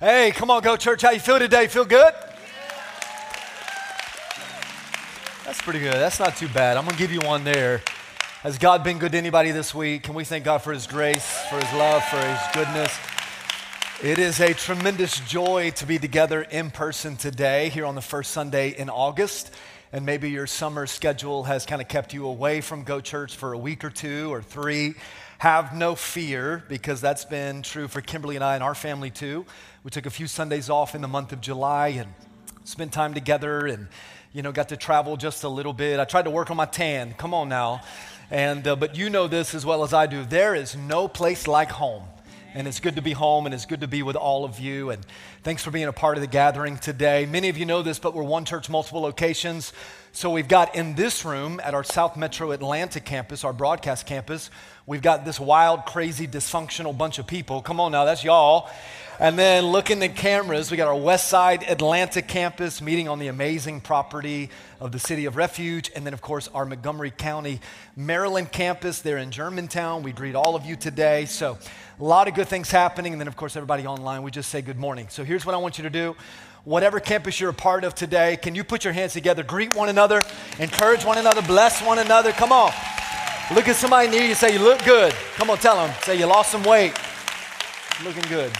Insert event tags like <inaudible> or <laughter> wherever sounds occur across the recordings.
Hey, come on, go church. How you feel today? Feel good? That's pretty good. That's not too bad. I'm going to give you one there. Has God been good to anybody this week? Can we thank God for his grace, for his love, for his goodness? It is a tremendous joy to be together in person today here on the first Sunday in August. And maybe your summer schedule has kind of kept you away from Go Church for a week or two or three. Have no fear because that's been true for Kimberly and I and our family too. We took a few Sundays off in the month of July and spent time together and you know got to travel just a little bit. I tried to work on my tan. Come on now. And uh, but you know this as well as I do. There is no place like home and it's good to be home and it's good to be with all of you. And thanks for being a part of the gathering today. Many of you know this, but we're one church, multiple locations. So we've got in this room at our South Metro Atlanta campus, our broadcast campus, we've got this wild, crazy, dysfunctional bunch of people. Come on now, that's y'all. And then looking at the cameras, we got our West Side Atlanta campus meeting on the amazing property of the City of Refuge. And then, of course, our Montgomery County, Maryland campus there in Germantown. We greet all of you today. So, a lot of good things happening. And then, of course, everybody online, we just say good morning. So, here's what I want you to do. Whatever campus you're a part of today, can you put your hands together, greet one another, encourage one another, bless one another? Come on. Look at somebody near you, say, You look good. Come on, tell them. Say, You lost some weight. Looking good.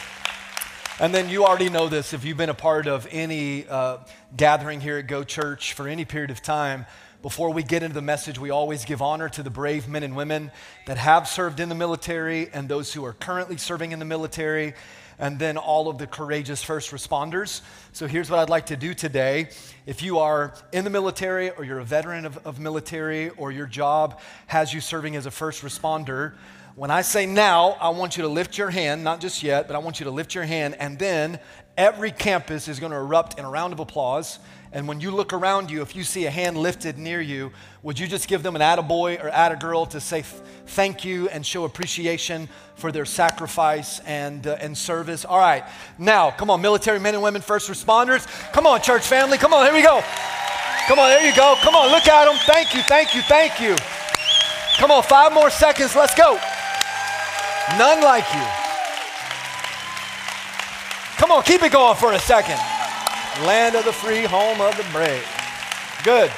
And then you already know this if you've been a part of any uh, gathering here at Go Church for any period of time. Before we get into the message, we always give honor to the brave men and women that have served in the military and those who are currently serving in the military, and then all of the courageous first responders. So here's what I'd like to do today. If you are in the military or you're a veteran of, of military or your job has you serving as a first responder, when I say now, I want you to lift your hand, not just yet, but I want you to lift your hand, and then every campus is going to erupt in a round of applause. And when you look around you, if you see a hand lifted near you, would you just give them an attaboy or attagirl to say thank you and show appreciation for their sacrifice and, uh, and service? All right, now, come on, military men and women, first responders. Come on, church family. Come on, here we go. Come on, there you go. Come on, look at them. Thank you, thank you, thank you. Come on, five more seconds. Let's go. None like you. Come on, keep it going for a second. Land of the free, home of the brave. Good.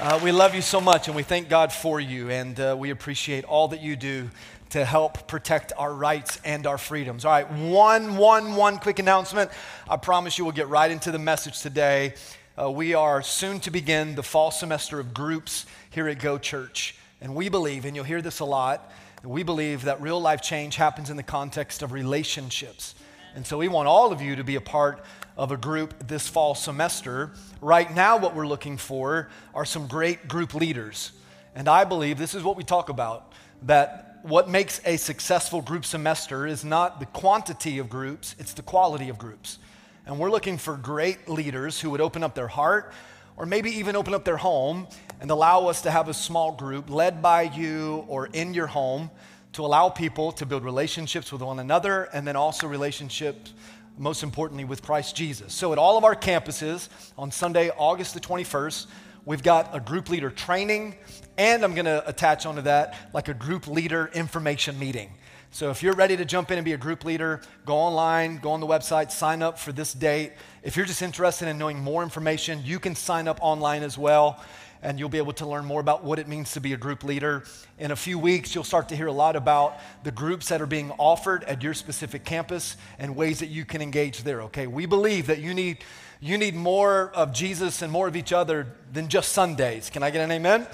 Uh, we love you so much and we thank God for you, and uh, we appreciate all that you do to help protect our rights and our freedoms. All right, one, one, one quick announcement. I promise you we'll get right into the message today. Uh, we are soon to begin the fall semester of groups here at Go Church, and we believe, and you'll hear this a lot, we believe that real life change happens in the context of relationships. And so we want all of you to be a part of a group this fall semester. Right now, what we're looking for are some great group leaders. And I believe this is what we talk about that what makes a successful group semester is not the quantity of groups, it's the quality of groups. And we're looking for great leaders who would open up their heart or maybe even open up their home and allow us to have a small group led by you or in your home to allow people to build relationships with one another and then also relationships, most importantly, with Christ Jesus. So, at all of our campuses on Sunday, August the 21st, we've got a group leader training, and I'm going to attach onto that like a group leader information meeting. So if you're ready to jump in and be a group leader, go online, go on the website, sign up for this date. If you're just interested in knowing more information, you can sign up online as well, and you'll be able to learn more about what it means to be a group leader. In a few weeks, you'll start to hear a lot about the groups that are being offered at your specific campus and ways that you can engage there, okay? We believe that you need, you need more of Jesus and more of each other than just Sundays. Can I get an amen?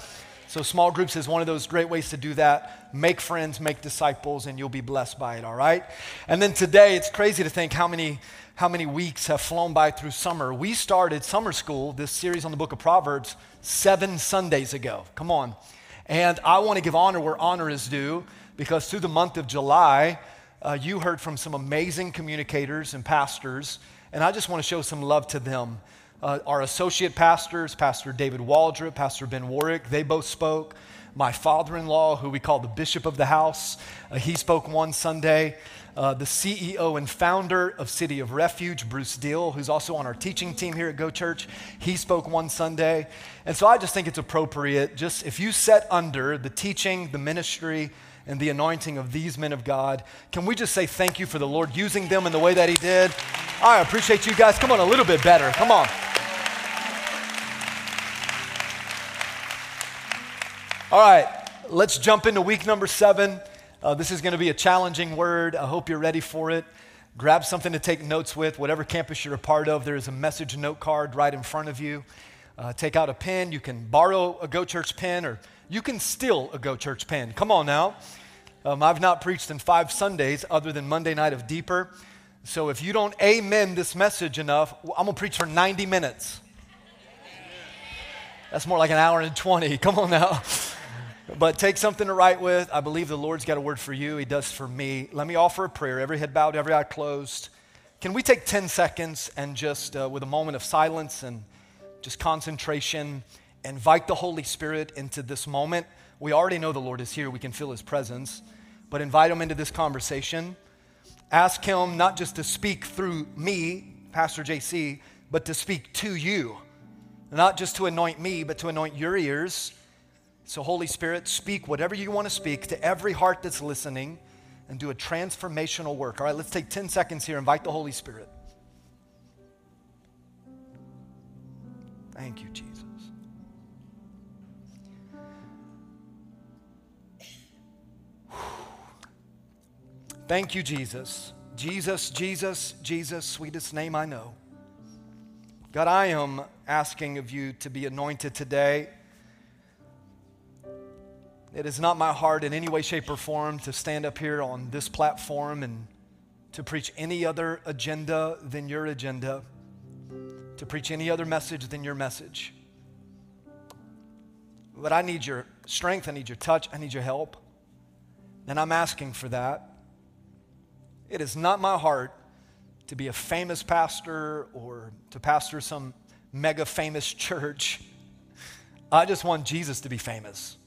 So, small groups is one of those great ways to do that. Make friends, make disciples, and you'll be blessed by it, all right? And then today, it's crazy to think how many, how many weeks have flown by through summer. We started summer school, this series on the book of Proverbs, seven Sundays ago. Come on. And I want to give honor where honor is due because through the month of July, uh, you heard from some amazing communicators and pastors, and I just want to show some love to them uh, our associate pastors, Pastor David Waldrop, Pastor Ben Warwick, they both spoke. My father in law, who we call the bishop of the house, uh, he spoke one Sunday. Uh, the CEO and founder of City of Refuge, Bruce Deal, who's also on our teaching team here at Go Church, he spoke one Sunday. And so I just think it's appropriate, just if you set under the teaching, the ministry, and the anointing of these men of God. Can we just say thank you for the Lord using them in the way that He did? I appreciate you guys. Come on, a little bit better. Come on. All right, let's jump into week number seven. Uh, this is going to be a challenging word. I hope you're ready for it. Grab something to take notes with, whatever campus you're a part of. There is a message note card right in front of you. Uh, take out a pen. You can borrow a Go Church pen or you can steal a Go Church pen. Come on now. Um, I've not preached in five Sundays other than Monday night of Deeper. So if you don't amen this message enough, I'm going to preach for 90 minutes. That's more like an hour and 20. Come on now. <laughs> But take something to write with. I believe the Lord's got a word for you. He does for me. Let me offer a prayer. Every head bowed, every eye closed. Can we take 10 seconds and just, uh, with a moment of silence and just concentration, invite the Holy Spirit into this moment? We already know the Lord is here. We can feel his presence. But invite him into this conversation. Ask him not just to speak through me, Pastor JC, but to speak to you. Not just to anoint me, but to anoint your ears so, Holy Spirit, speak whatever you want to speak to every heart that's listening and do a transformational work. All right, let's take 10 seconds here. Invite the Holy Spirit. Thank you, Jesus. Thank you, Jesus. Jesus, Jesus, Jesus, sweetest name I know. God, I am asking of you to be anointed today it is not my heart in any way, shape, or form to stand up here on this platform and to preach any other agenda than your agenda, to preach any other message than your message. But I need your strength, I need your touch, I need your help. And I'm asking for that. It is not my heart to be a famous pastor or to pastor some mega famous <laughs> church. I just want Jesus to be famous.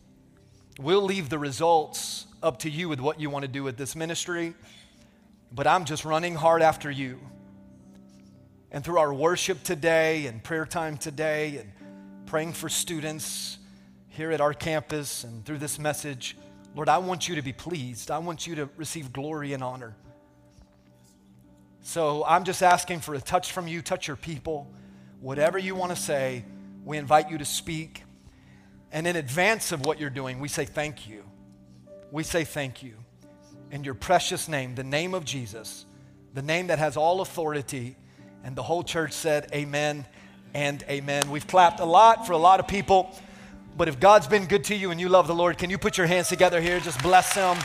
We'll leave the results up to you with what you want to do with this ministry, but I'm just running hard after you. And through our worship today and prayer time today and praying for students here at our campus and through this message, Lord, I want you to be pleased. I want you to receive glory and honor. So I'm just asking for a touch from you, touch your people. Whatever you want to say, we invite you to speak. And in advance of what you're doing, we say thank you. We say thank you. In your precious name, the name of Jesus, the name that has all authority. And the whole church said, Amen and amen. We've clapped a lot for a lot of people, but if God's been good to you and you love the Lord, can you put your hands together here? Just bless Him.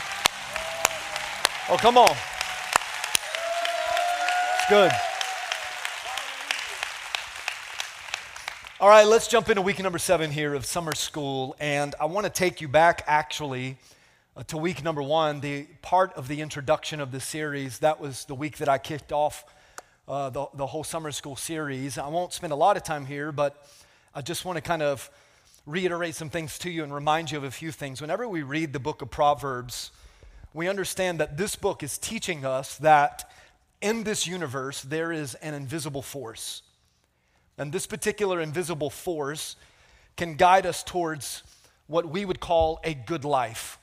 Oh, come on. It's good. All right, let's jump into week number seven here of summer school. And I want to take you back actually uh, to week number one, the part of the introduction of the series. That was the week that I kicked off uh, the, the whole summer school series. I won't spend a lot of time here, but I just want to kind of reiterate some things to you and remind you of a few things. Whenever we read the book of Proverbs, we understand that this book is teaching us that in this universe there is an invisible force and this particular invisible force can guide us towards what we would call a good life.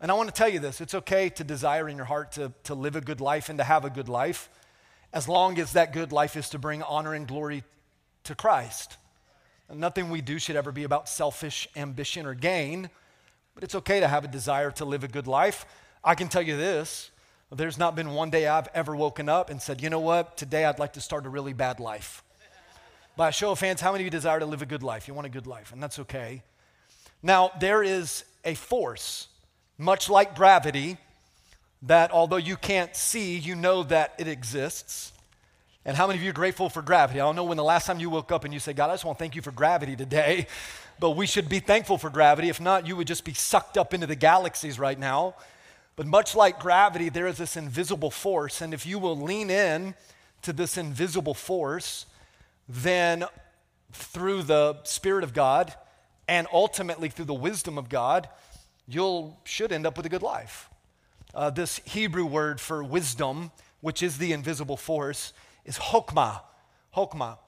And I want to tell you this it's okay to desire in your heart to, to live a good life and to have a good life, as long as that good life is to bring honor and glory to Christ. And nothing we do should ever be about selfish ambition or gain, but it's okay to have a desire to live a good life. I can tell you this there's not been one day I've ever woken up and said, you know what, today I'd like to start a really bad life. By a show of hands, how many of you desire to live a good life? You want a good life, and that's okay. Now, there is a force, much like gravity, that although you can't see, you know that it exists. And how many of you are grateful for gravity? I don't know when the last time you woke up and you say, God, I just want to thank you for gravity today. <laughs> But we should be thankful for gravity. If not, you would just be sucked up into the galaxies right now. But much like gravity, there is this invisible force. And if you will lean in to this invisible force, then through the Spirit of God and ultimately through the wisdom of God, you'll should end up with a good life. Uh, this Hebrew word for wisdom, which is the invisible force, is hokmah. Hokmah.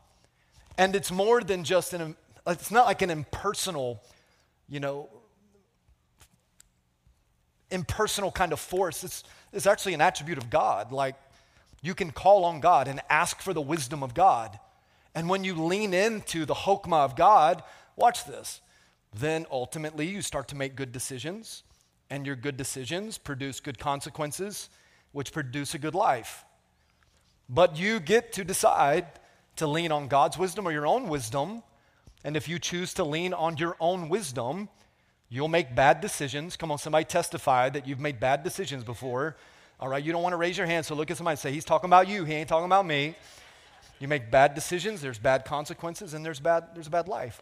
And it's more than just an, it's not like an impersonal, you know, impersonal kind of force. It's, it's actually an attribute of God. Like you can call on God and ask for the wisdom of God. And when you lean into the chokmah of God, watch this, then ultimately you start to make good decisions, and your good decisions produce good consequences, which produce a good life. But you get to decide to lean on God's wisdom or your own wisdom. And if you choose to lean on your own wisdom, you'll make bad decisions. Come on, somebody testify that you've made bad decisions before. All right, you don't want to raise your hand, so look at somebody and say, He's talking about you, he ain't talking about me. You make bad decisions, there's bad consequences, and there's, bad, there's a bad life.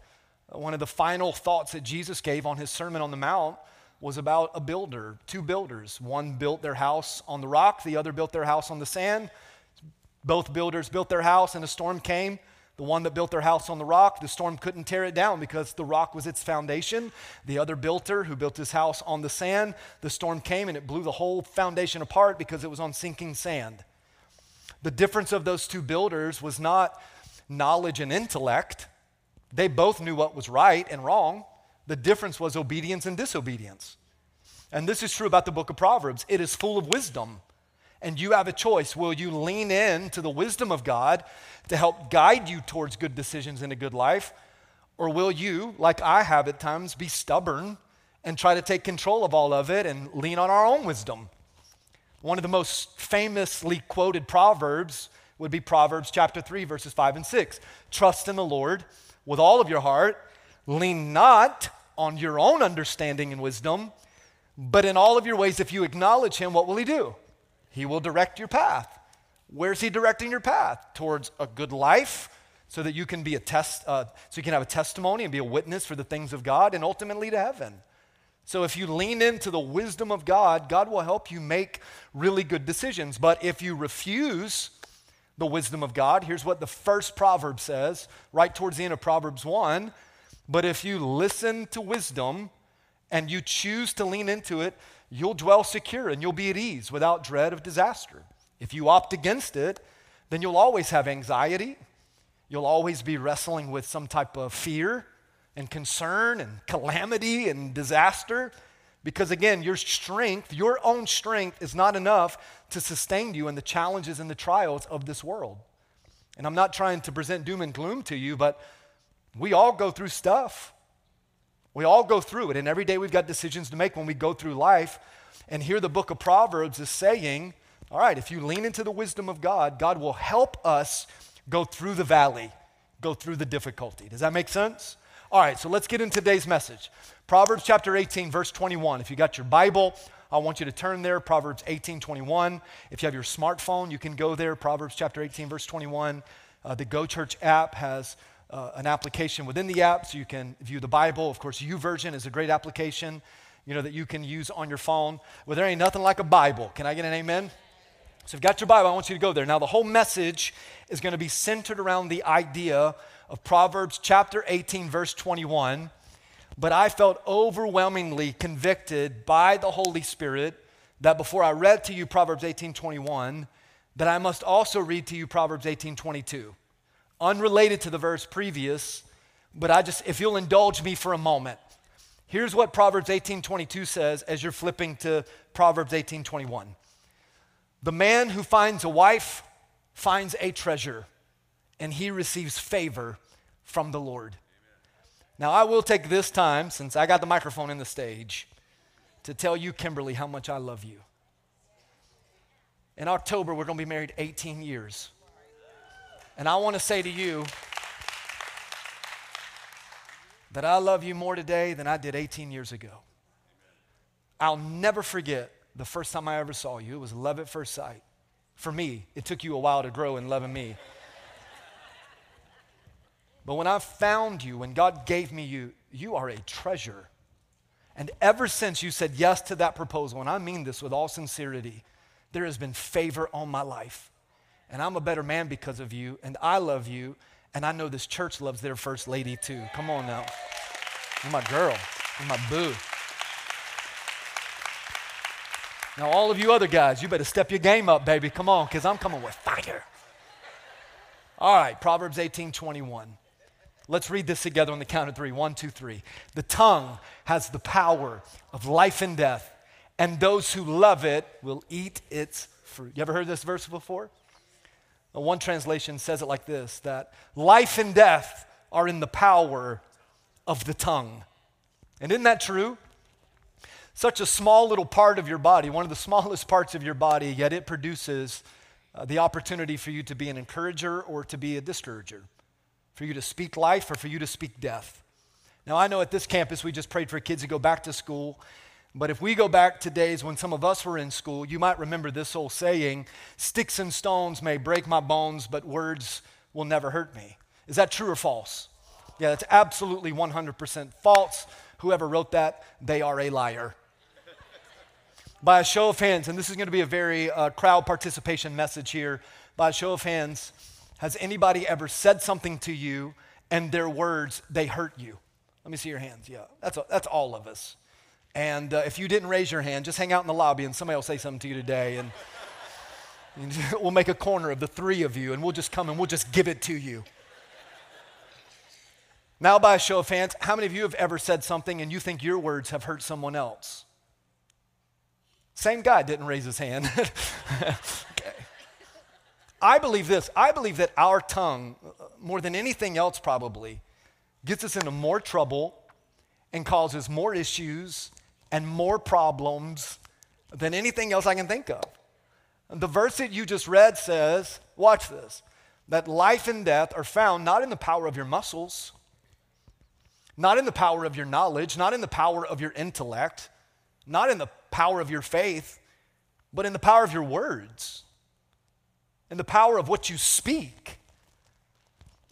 Uh, one of the final thoughts that Jesus gave on his Sermon on the Mount was about a builder, two builders. One built their house on the rock, the other built their house on the sand. Both builders built their house, and a storm came. The one that built their house on the rock, the storm couldn't tear it down because the rock was its foundation. The other builder who built his house on the sand, the storm came and it blew the whole foundation apart because it was on sinking sand. The difference of those two builders was not knowledge and intellect. They both knew what was right and wrong. The difference was obedience and disobedience. And this is true about the book of Proverbs. It is full of wisdom. And you have a choice. Will you lean in to the wisdom of God to help guide you towards good decisions in a good life? Or will you, like I have at times, be stubborn and try to take control of all of it and lean on our own wisdom? One of the most famously quoted proverbs would be Proverbs chapter 3, verses 5 and 6. Trust in the Lord with all of your heart, lean not on your own understanding and wisdom, but in all of your ways, if you acknowledge Him, what will He do? He will direct your path. Where's He directing your path? Towards a good life, so that you can be a test, uh, so you can have a testimony and be a witness for the things of God, and ultimately to heaven. So if you lean into the wisdom of God, God will help you make really good decisions. But if you refuse the wisdom of God, here's what the first proverb says, right towards the end of Proverbs 1. But if you listen to wisdom and you choose to lean into it, you'll dwell secure and you'll be at ease without dread of disaster. If you opt against it, then you'll always have anxiety. You'll always be wrestling with some type of fear and concern and calamity and disaster. Because again, your strength, your own strength, is not enough to sustain you in the challenges and the trials of this world. And I'm not trying to present doom and gloom to you, but we all go through stuff. We all go through it, and every day we've got decisions to make when we go through life. And here the book of Proverbs is saying, all right, if you lean into the wisdom of God, God will help us go through the valley, go through the difficulty. Does that make sense? All right, so let's get into today's message. Proverbs chapter 18, verse 21. If you got your Bible, I want you to turn there, Proverbs 18, 21. If you have your smartphone, you can go there, Proverbs chapter 18, verse 21. Uh, the Go Church app has uh, an application within the app so you can view the Bible. Of course, YouVersion is a great application, you know, that you can use on your phone. Well, there ain't nothing like a Bible. Can I get an amen? So if you've got your Bible, I want you to go there. Now, the whole message is going to be centered around the idea of Proverbs chapter 18, verse 21. But I felt overwhelmingly convicted by the Holy Spirit that before I read to you Proverbs 18, 21, that I must also read to you Proverbs 18, 22 unrelated to the verse previous, but I just, if you'll indulge me for a moment, here's what Proverbs 18:22 says as you're flipping to Proverbs 18:21. The man who finds a wife finds a treasure, and he receives favor from the Lord. Now, I will take this time, since I got the microphone in the stage, to tell you, Kimberly, how much I love you. In October, we're going to be married 18 years. And I want to say to you that I love you more today than I did 18 years ago. I'll never forget the first time I ever saw you. It was love at first sight. For me, it took you a while to grow in loving me. But when I found you, when God gave me you, you are a treasure. And ever since you said yes to that proposal, and I mean this with all sincerity, there has been favor on my life and I'm a better man because of you, and I love you, and I know this church loves their first lady too. Come on now. You're my girl, you're my boo. Now, all of you other guys, you better step your game up, baby. Come on, because I'm coming with fire. All right, Proverbs 18 21. Let's read this together on the count of three. One, two, three. The tongue has the power of life and death and those who love it will eat its fruit. You ever heard this verse before? One translation says it like this that life and death are in the power of the tongue. And isn't that true? Such a small little part of your body, one of the <laughs> smallest parts of your body, yet it produces uh, the opportunity for you to be an encourager or to be a discourager, for you to speak life or for you to speak death. Now, I know at this campus we just prayed for kids to go back to school. But if we go back to days when some of us were in school, you might remember this old saying sticks and stones may break my bones, but words will never hurt me. Is that true or false? Yeah, that's absolutely 100% false. Whoever wrote that, they are a liar. By a show of hands, and this is going to be a very uh, crowd participation message here. By a show of hands, has anybody ever said something to you and their words, they hurt you? Let me see your hands. Yeah, that's, that's all of us. And uh, if you didn't raise your hand, just hang out in the lobby and somebody will say something to you today. And, and <laughs> we'll make a corner of the three of you and we'll just come and we'll just give it to you. Now, by a show of hands, how many of you have ever said something and you think your words have hurt someone else? Same guy didn't raise his hand. <laughs> I believe this I believe that our tongue, uh, more than anything else, probably, gets us into more trouble and causes more issues and more problems than anything else I can think of. The verse that you just read says, watch this, that life and death are found not in the power of your muscles, not in the power of your knowledge, not in the power of your intellect, not in the power of your faith, but in the power of your words, in the power of what you speak.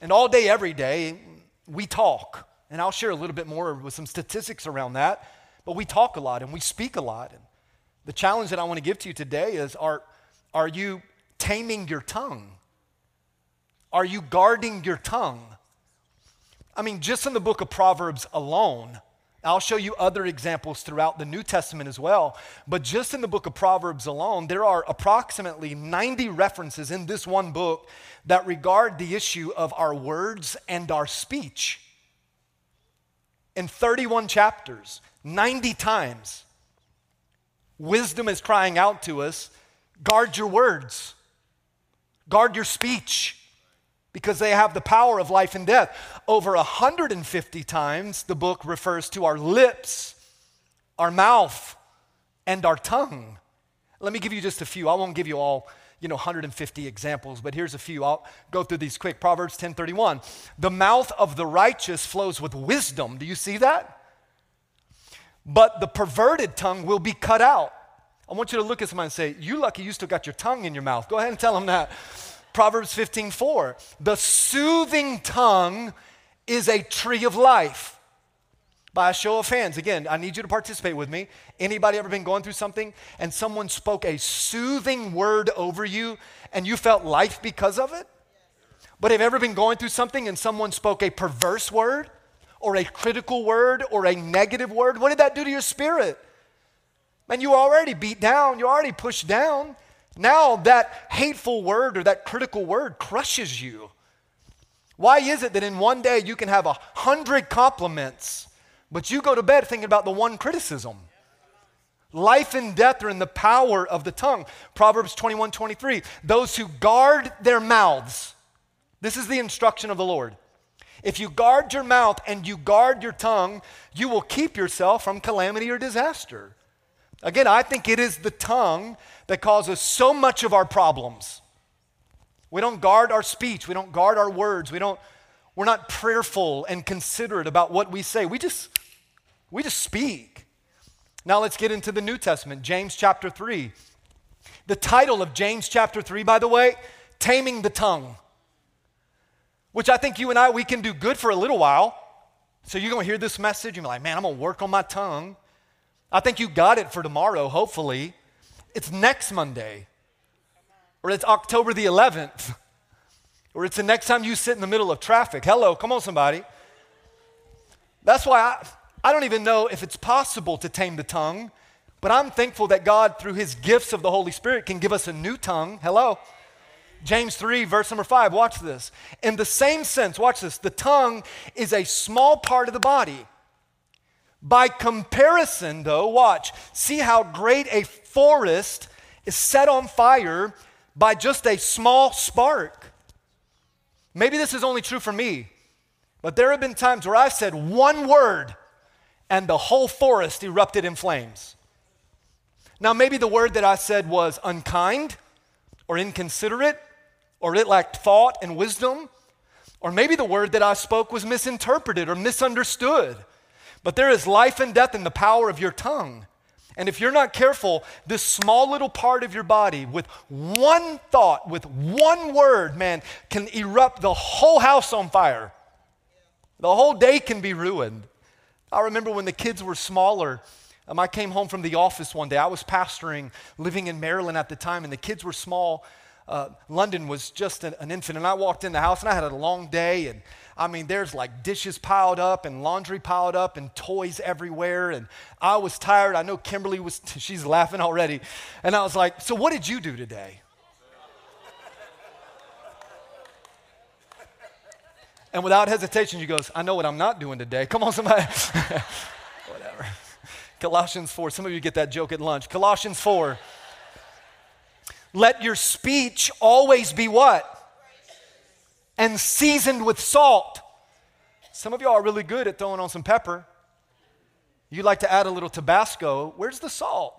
And all day, every day, we talk. And I'll share a little bit more with some statistics around that. But we talk a lot and we speak a lot. And the challenge that I want to give to you today is are, are you taming your tongue? Are you guarding your tongue? I mean, just in the book of Proverbs alone, I'll show you other examples throughout the New Testament as well. But just in the book of Proverbs alone, there are approximately 90 references in this one book that regard the issue of our words and our speech. In 31 chapters, 90 times. Wisdom is crying out to us guard your words, guard your speech, because they have the power of life and death. Over 150 times, the book refers to our lips, our mouth, and our tongue. Let me give you just a few. I won't give you all you know 150 examples but here's a few i'll go through these quick proverbs 10:31 the mouth of the righteous flows with wisdom do you see that but the perverted tongue will be cut out. I want you to look at somebody and say, You lucky you still got your tongue in your mouth. Go ahead and tell them that. Proverbs 15 4. The soothing tongue is a tree of life. By a show of hands, again, I need you to participate with me. Anybody ever been going through something and someone spoke a soothing word over you and you felt life because of it? But have you ever been going through something and someone spoke a perverse word or a critical word or a negative word, what did that do to your spirit? Man, you already beat down, you're already pushed down. Now that hateful word or that critical word crushes you. Why is it that in one day you can have a hundred compliments, but you go to bed thinking about the one criticism? Life and death are in the power of the tongue. Proverbs 21 23. Those who guard their mouths, this is the instruction of the Lord if you guard your mouth and you guard your tongue, you will keep yourself from calamity or disaster. Again, I think it is the tongue that causes so much of our problems. We don't guard our speech, we don't guard our words, we don't we're not prayerful and considerate about what we say. We just we just speak. Now let's get into the New Testament, James chapter 3. The title of James chapter 3 by the way, Taming the Tongue which I think you and I, we can do good for a little while. So you're going to hear this message and be like, man, I'm going to work on my tongue. I think you got it for tomorrow, hopefully. It's next Monday, or it's October the 11th, <laughs> or it's the next time you sit in the middle of traffic. Hello, come on, somebody. That's why I, I don't even know if it's possible to tame the tongue, but I'm thankful that God, through his gifts of the Holy Spirit, can give us a new tongue. Hello. James 3, verse number 5, watch this. In the same sense, watch this, the tongue is a small part of the body, By comparison, though, watch, see how great a forest is set on fire by just a small spark. Maybe this is only true for me, but there have been times where I've said one word and the whole forest erupted in flames. Now, maybe the word that I said was unkind or inconsiderate or it lacked thought and wisdom, or maybe the word that I spoke was misinterpreted or misunderstood. But there is life and death in the power of your tongue. And if you're not careful, this small little part of your body, with one thought, with one word, man, can erupt the whole house on fire. The whole day can be ruined. I remember when the kids were smaller, um, I came home from the office one day. I was pastoring, living in Maryland at the time, and the kids were small. Uh, London was just an, an infant, and I walked in the house, and I had a long day, and I mean, there's like dishes piled up and laundry piled up and toys everywhere. And I was tired. I know Kimberly was, <laughs> she's laughing already. And I was like, So what did you do today? <laughs> And without hesitation, she goes, I know what I'm not doing today. Come on, somebody. <laughs> Whatever. Colossians 4. Some of you get that joke at lunch. Colossians 4. Let your speech always be what? And seasoned with salt. Some of y'all are really good at throwing on some pepper. You like to add a little Tabasco. Where's the salt?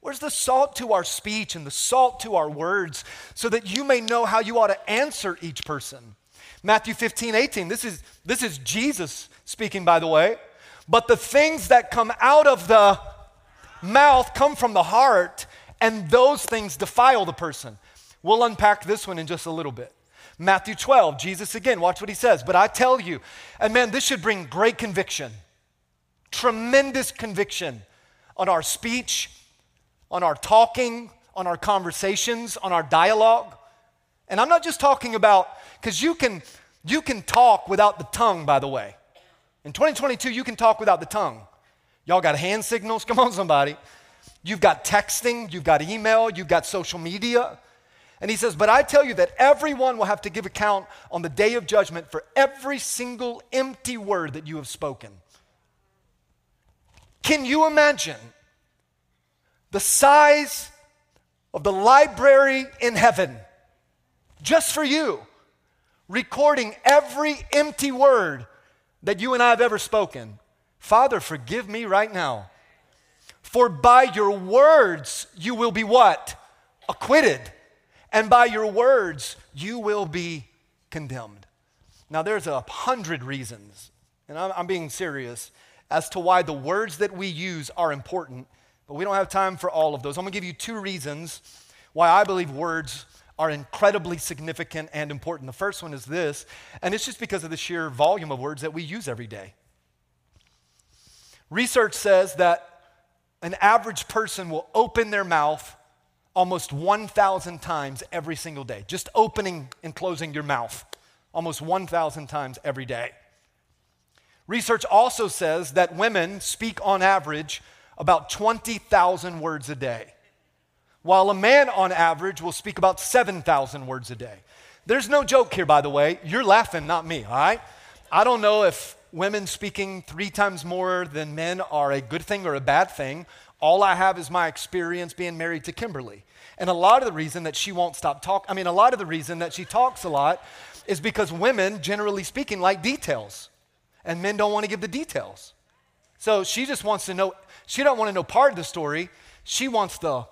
Where's the salt to our speech and the salt to our words so that you may know how you ought to answer each person? Matthew 15, 18. This is, this is Jesus speaking, by the way. But the things that come out of the mouth come from the heart, and those things defile the person. We'll unpack this one in just a little bit. Matthew 12, Jesus again, watch what he says. But I tell you, and man, this should bring great conviction, tremendous conviction on our speech, on our talking, on our conversations, on our dialogue. And I'm not just talking about, because you can, you can talk without the tongue, by the way. In 2022, you can talk without the tongue. Y'all got hand signals? Come on, somebody. You've got texting, you've got email, you've got social media. And he says, But I tell you that everyone will have to give account on the day of judgment for every single empty word that you have spoken. Can you imagine the size of the library in heaven just for you, recording every empty word that you and I have ever spoken. Father, forgive me right now. For by your words you will be what? Acquitted. And by your words you will be condemned. Now, there's a hundred reasons, and I'm, being serious, as to why the words that we use are important, but we don't have time for all of those. I'm gonna give you two reasons why I believe words are incredibly significant and important. The first one is this, and it's just because of the sheer volume of words that we use every day. Research says that an average person will open their mouth almost 1,000 times every single day, just opening and closing your mouth almost 1,000 times every day. Research also says that women speak on average about 20,000 words a day while a man on average will speak about 7,000 words a day. There's no joke here, by the way. You're laughing, not me, all right? I don't know if women speaking three times more than men are a good thing or a bad thing. All I have is my experience being married to Kimberly. And a lot of the reason that she won't stop talking, I mean, a lot of the reason that she talks a lot is because women, generally speaking, like details. And men don't want to give the details. So she just wants to know, she don't want to know part of the story. She wants the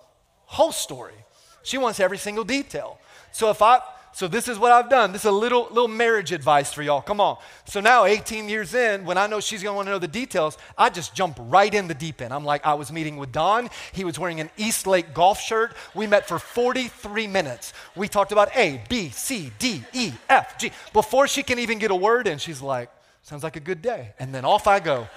whole story. She wants every single detail. So if I so this is what I've done. This is a little little marriage advice for y'all. Come on. So now 18 years in, when I know she's gonna want to know the details, I just jump right in the deep end. I'm like, I was meeting with Don. He was wearing an East Lake golf shirt. We met for 43 minutes. We talked about A, B, C, D, E, F, G. Before she can even get a word in, she's like, sounds like a good day. And then off I go.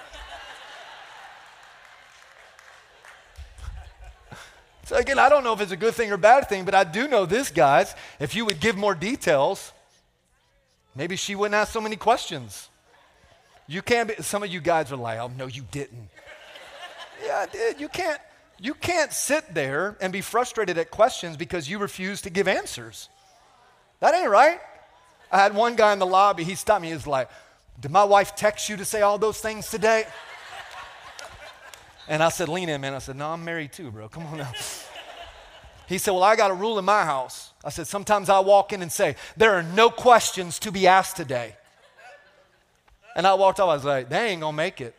So, again, I don't know if it's a good thing or bad thing, but I do know this, guys. If you would give more details, maybe she wouldn't ask so many questions. You can't be, some of you guys are like, oh, no, you didn't. yeah, I did. You can't, you can't sit there and be frustrated at questions because you refuse to give answers. That ain't right. I had one guy in the lobby, he stopped me, he was like, Did my wife text you to say all those things today? And I said, Lean in, man. I said, No, I'm married too, bro. Come on now. He said, Well, I got a rule in my house. I said, Sometimes I walk in and say, There are no questions to be asked today. And I walked off, I was like, They ain't gonna make it.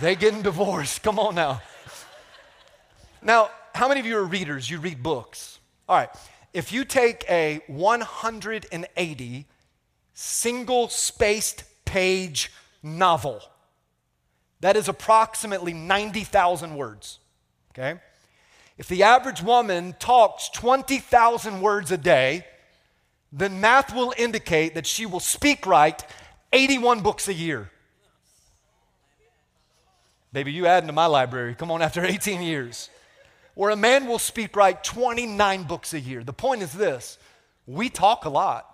They getting divorced. Come on now. Now, how many of you are readers? You read books. All right. If you take a 180 single spaced page novel, that is approximately 90,000 words. Okay? If the average woman talks 20,000 words a day, then math will indicate that she will speak right 81 books a year. Baby, you add into my library. Come on, after <laughs> 18 years. Where a man will speak right 29 books a year. The point is this we talk a lot.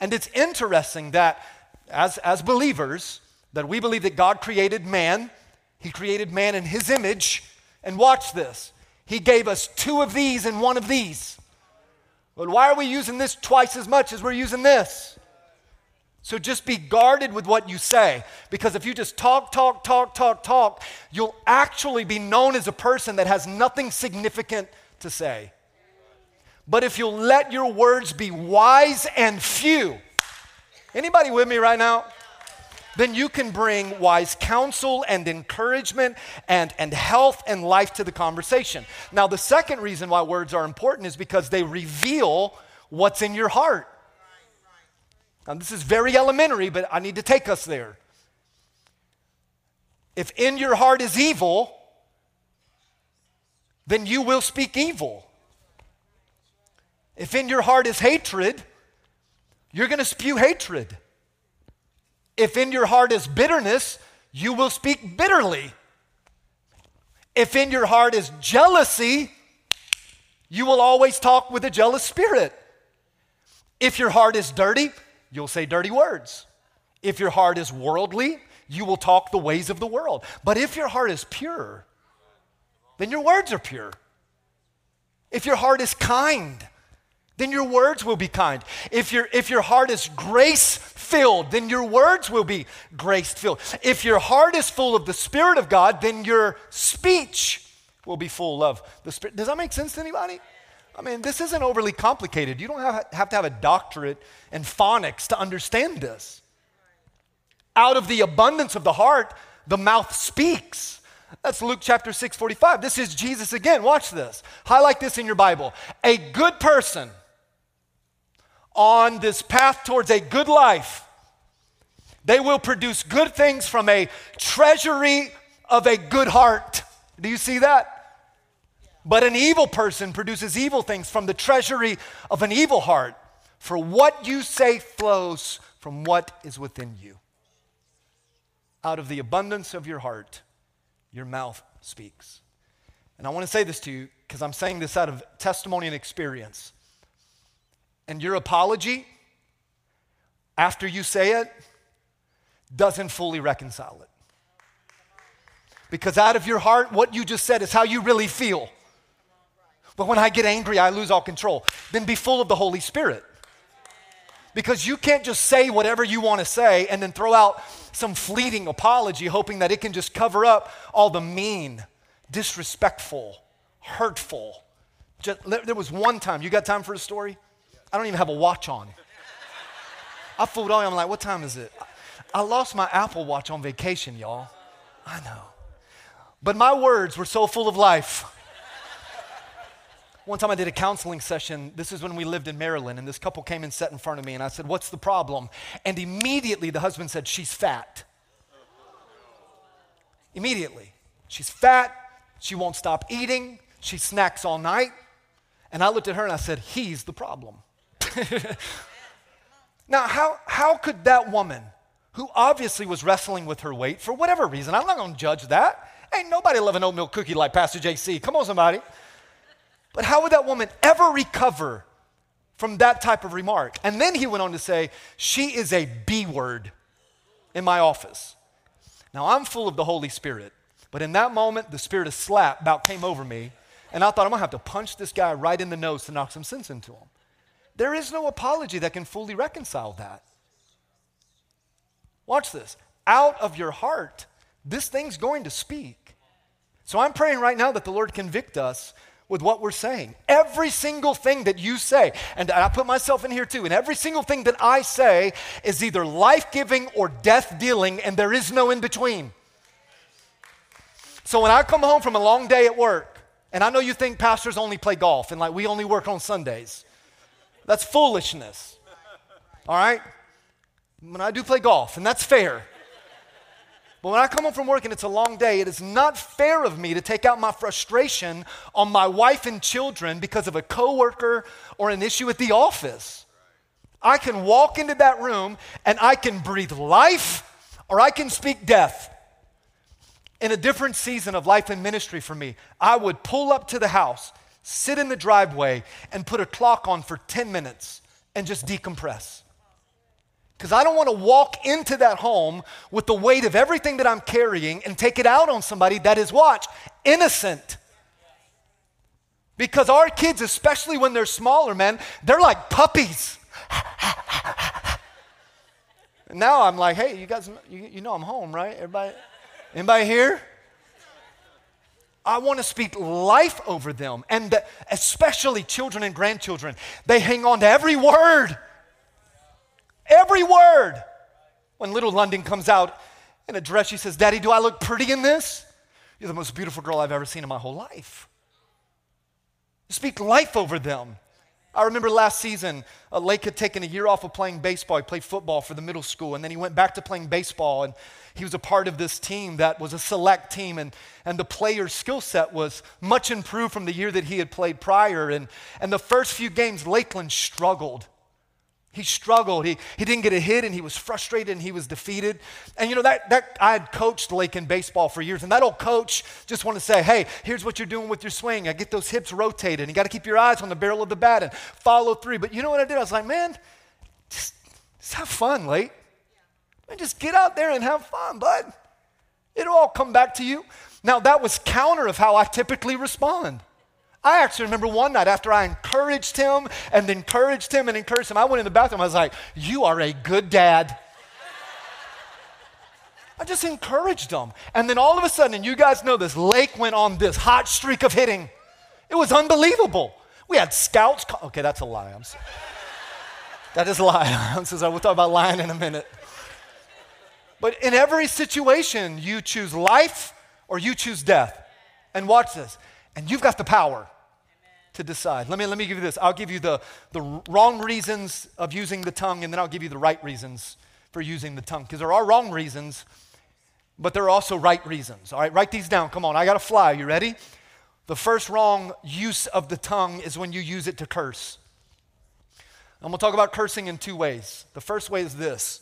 And it's interesting that as, as believers, that we believe that God created man, He created man in His image. And watch this He gave us two of these and one of these. But why are we using this twice as much as we're using this? So just be guarded with what you say. Because if you just talk, talk, talk, talk, talk, you'll actually be known as a person that has nothing significant to say. But if you'll let your words be wise and few, anybody with me right now? Then you can bring wise counsel and encouragement and, and health and life to the conversation. Now, the second reason why words are important is because they reveal what's in your heart. Now, this is very elementary, but I need to take us there. If in your heart is evil, then you will speak evil. If in your heart is hatred, you're going to spew hatred. If in your heart is bitterness, you will speak bitterly. If in your heart is jealousy, you will always talk with a jealous spirit. If your heart is dirty, you'll say dirty words. If your heart is worldly, you will talk the ways of the world. But if your heart is pure, then your words are pure. If your heart is kind, then your words will be kind. If, your if your heart is grace filled, then your words will be grace filled. If your heart is full of the Spirit of God, then your speech will be full of the Spirit. Does that make sense to anybody? I mean, this isn't overly complicated. You don't have, have to have a doctorate in phonics to understand this. Out of the abundance of the heart, the mouth speaks. That's Luke chapter 6, 45. This is Jesus again. Watch this. Highlight this in your Bible. A good person on this path towards a good life, they will produce good things from a treasury of a good heart. Do you see that? But an evil person produces evil things from the treasury of an evil heart. For what you say flows from what is within you. Out of the abundance of your heart, your mouth speaks. And I want to say this to you because I'm saying this out of testimony and experience. And your apology, after you say it, doesn't fully reconcile it. Because out of your heart, what you just said is how you really feel. But when I get angry, I lose all control. Then be full of the Holy Spirit. Because you can't just say whatever you want to say and then throw out some fleeting apology hoping that it can just cover up all the mean, disrespectful, hurtful. Just, there was one time, you got time for a story? I don't even have a watch on. I fooled all I'm like, what time is it? I lost my Apple Watch on vacation, y'all. I know. But my words were so full of life. One time I did a counseling session. This is when we lived in Maryland, and this couple came and sat in front of me, and I said, What's the problem? And immediately the husband said, She's fat. Immediately. She's fat. She won't stop eating. She snacks all night. And I looked at her and I said, He's the problem. <laughs> now, how, how could that woman, who obviously was wrestling with her weight for whatever reason, I'm not going to judge that. Ain't nobody love an oat milk cookie like Pastor JC. Come on, somebody. But how would that woman ever recover from that type of remark? And then he went on to say, She is a B word in my office. Now I'm full of the Holy Spirit, but in that moment, the spirit of slap about came over me, and I thought I'm gonna have to punch this guy right in the nose to knock some sense into him. There is no apology that can fully reconcile that. Watch this. Out of your heart, this thing's going to speak. So I'm praying right now that the Lord convict us with what we're saying. Every single thing that you say, and I put myself in here too, and every single thing that I say is either life giving or death dealing, and there is no in between. So when I come home from a long day at work, and I know you think pastors only play golf and like we only work on Sundays, that's foolishness. All right? When I do play golf, and that's fair. But when I come home from work and it's a long day, it is not fair of me to take out my frustration on my wife and children because of a coworker or an issue at the office. I can walk into that room and I can breathe life or I can speak death. In a different season of life and ministry for me, I would pull up to the house, sit in the driveway, and put a clock on for 10 minutes and just decompress. Because I don't want to walk into that home with the weight of everything that I'm carrying and take it out on somebody that is, watch, innocent. Because our kids, especially when they're smaller, man, they're like puppies. <laughs> now I'm like, hey, you guys, you, you know I'm home, right? Everybody, anybody here? I want to speak life over them, and especially children and grandchildren. They hang on to every word. Every word. When little London comes out in a dress, she says, Daddy, do I look pretty in this? You're the most beautiful girl I've ever seen in my whole life. Speak life over them. I remember last season, uh, Lake had taken a year off of playing baseball. He played football for the middle school, and then he went back to playing baseball. And he was a part of this team that was a select team, and, and the player's skill set was much improved from the year that he had played prior. And, and the first few games, Lakeland struggled. He struggled. He, he didn't get a hit and he was frustrated and he was defeated. And you know, that, that I had coached Lake in baseball for years. And that old coach just wanted to say, hey, here's what you're doing with your swing. I get those hips rotated. You got to keep your eyes on the barrel of the bat and follow through. But you know what I did? I was like, man, just, just have fun, Lake. And just get out there and have fun, bud. It'll all come back to you. Now, that was counter of how I typically respond. I actually remember one night after I encouraged him and encouraged him and encouraged him, I went in the bathroom. I was like, You are a good dad. I just encouraged him. And then all of a sudden, and you guys know this, Lake went on this hot streak of hitting. It was unbelievable. We had scouts. Co- okay, that's a lie. I'm sorry. That is a lie. <laughs> I'm sorry. we'll talk about lying in a minute. But in every situation, you choose life or you choose death. And watch this. And you've got the power to decide. Let me, let me give you this. I'll give you the, the wrong reasons of using the tongue, and then I'll give you the right reasons for using the tongue. Because there are wrong reasons, but there are also right reasons. All right, write these down. Come on, I got to fly. You ready? The first wrong use of the tongue is when you use it to curse. I'm going to talk about cursing in two ways. The first way is this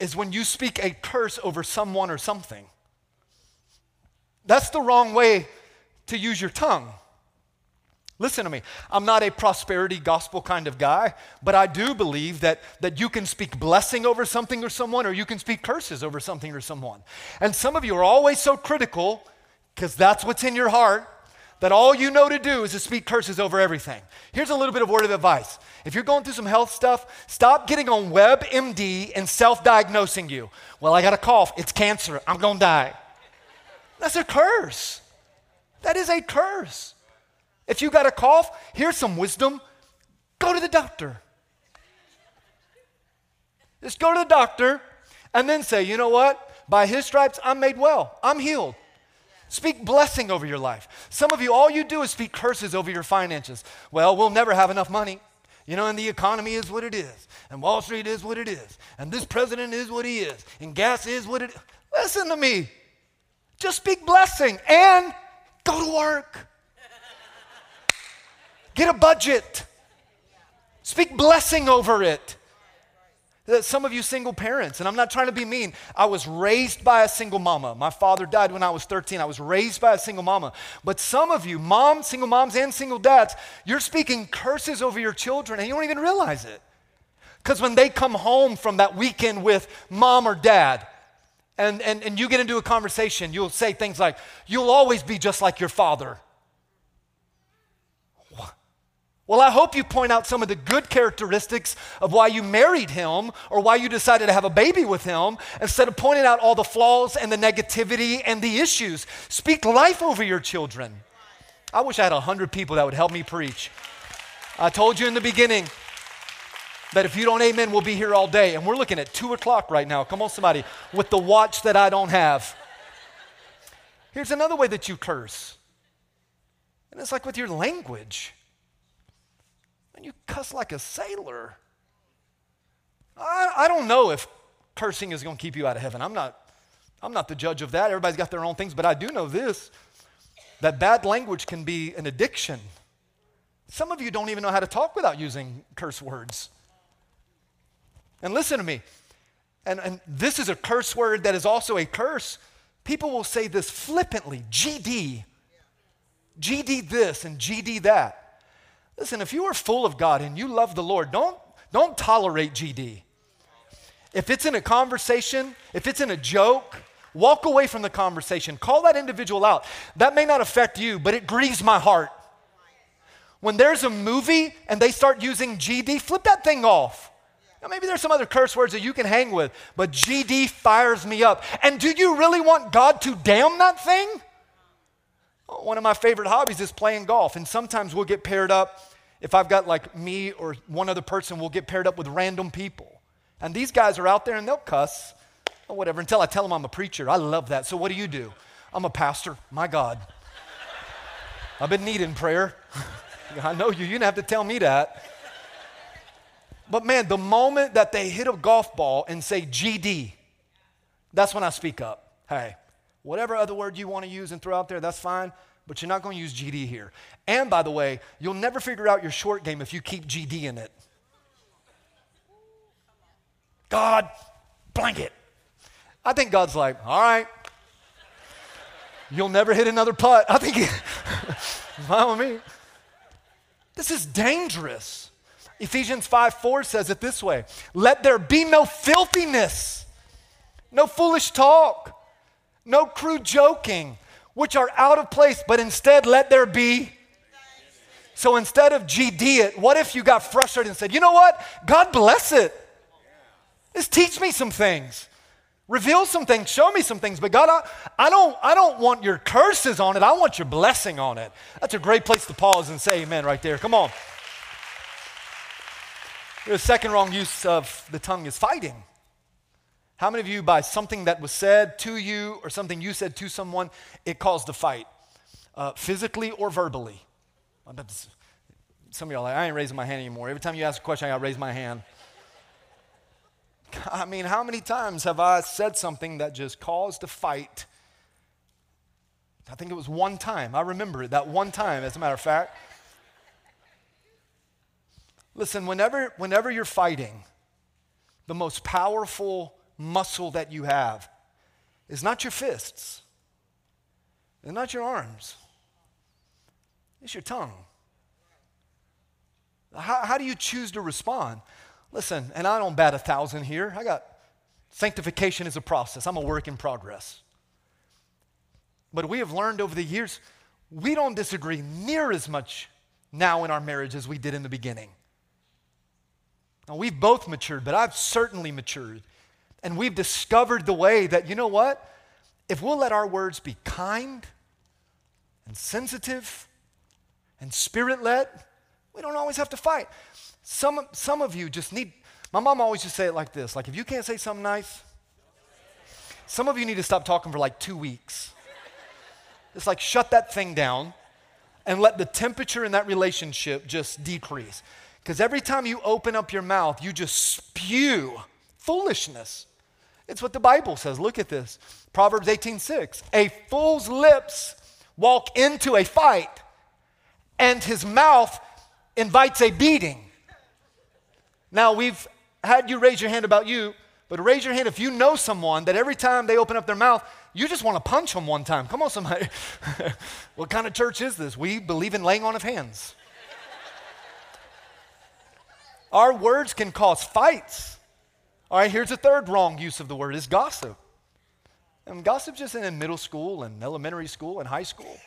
is when you speak a curse over someone or something. That's the wrong way to use your tongue. Listen to me. I'm not a prosperity gospel kind of guy, but I do believe that, that you can speak blessing over something or someone, or you can speak curses over something or someone. And some of you are always so critical, because that's what's in your heart, that all you know to do is to speak curses over everything. Here's a little bit of word of advice. If you're going through some health stuff, stop getting on WebMD and self diagnosing you. Well, I got a cough. It's cancer. I'm going to die. That's a curse. That is a curse. If you got a cough, here's some wisdom go to the doctor. Just go to the doctor and then say, you know what? By his stripes, I'm made well. I'm healed. Speak blessing over your life. Some of you, all you do is speak curses over your finances. Well, we'll never have enough money. You know, and the economy is what it is, and Wall Street is what it is, and this president is what he is, and gas is what it is. Listen to me. Just speak blessing and go to work. Get a budget. Speak blessing over it. Uh, some of you single parents, and I'm not trying to be mean, I was raised by a single mama. My father died when I was 13. I was raised by a single mama. But some of you, moms, single moms, and single dads, you're speaking curses over your children and you don't even realize it. Because when they come home from that weekend with mom or dad, and, and, and you get into a conversation, you'll say things like, You'll always be just like your father. Well, I hope you point out some of the good characteristics of why you married him or why you decided to have a baby with him instead of pointing out all the flaws and the negativity and the issues. Speak life over your children. I wish I had 100 people that would help me preach. I told you in the beginning that if you don't amen, we'll be here all day. And we're looking at 2 o'clock right now. Come on, somebody, with the watch that I don't have. Here's another way that you curse. And it's like with your language. And you cuss like a sailor. I, I don't know if cursing is going to keep you out of heaven. I'm not, I'm not the judge of that. Everybody's got their own things, but I do know this that bad language can be an addiction. Some of you don't even know how to talk without using curse words. And listen to me, and, and this is a curse word that is also a curse. People will say this flippantly GD, GD this and GD that. Listen, if you are full of God and you love the Lord, don't, don't tolerate GD. If it's in a conversation, if it's in a joke, walk away from the conversation. Call that individual out. That may not affect you, but it grieves my heart. When there's a movie and they start using GD, flip that thing off. Now, maybe there's some other curse words that you can hang with, but GD fires me up. And do you really want God to damn that thing? One of my favorite hobbies is playing golf, and sometimes we'll get paired up. If I've got like me or one other person, we'll get paired up with random people. And these guys are out there and they'll cuss or whatever until I tell them I'm a preacher. I love that. So what do you do? I'm a pastor. My God. I've been needing prayer. <laughs> I know you. You didn't have to tell me that. But man, the moment that they hit a golf ball and say GD, that's when I speak up. Hey, Whatever other word you want to use and throw out there, that's fine, but you're not going to use GD here. And by the way, you'll never figure out your short game if you keep GD in it. God, blanket. I think God's like, all right, you'll never hit another putt. I think, <laughs> follow me. This is dangerous. Ephesians 5 4 says it this way Let there be no filthiness, no foolish talk no crude joking, which are out of place, but instead let there be. So instead of GD it, what if you got frustrated and said, you know what? God bless it. Just teach me some things. Reveal some things, show me some things. But God, I, I, don't, I don't want your curses on it. I want your blessing on it. That's a great place to pause and say amen right there. Come on. The second wrong use of the tongue is fighting. How many of you, by something that was said to you or something you said to someone, it caused a fight, uh, physically or verbally? Some of y'all like, I ain't raising my hand anymore. Every time you ask a question, I got to raise my hand. <laughs> I mean, how many times have I said something that just caused a fight? I think it was one time. I remember it, that one time, as a matter of fact. Listen, whenever, whenever you're fighting, the most powerful muscle that you have is not your fists, it's not your arms, it's your tongue. How, how do you choose to respond? Listen, and I don't bat a thousand here. I got sanctification is a process, I'm a work in progress. But we have learned over the years, we don't disagree near as much now in our marriage as we did in the beginning. Now, we've both matured, but I've certainly matured and we've discovered the way that, you know what? If we'll let our words be kind and sensitive and spirit led, we don't always have to fight. Some, some of you just need, my mom always just say it like this like, if you can't say something nice, some of you need to stop talking for like two weeks. It's like shut that thing down and let the temperature in that relationship just decrease. Because every time you open up your mouth, you just spew foolishness. It's what the Bible says. Look at this. Proverbs 18:6. A fool's lips walk into a fight, and his mouth invites a beating. Now, we've had you raise your hand about you, but raise your hand if you know someone that every time they open up their mouth, you just want to punch them one time. Come on, somebody. <laughs> what kind of church is this? We believe in laying on of hands. Our words can cause fights. All right, here's a third wrong use of the word is gossip. And gossip just in middle school and elementary school and high school.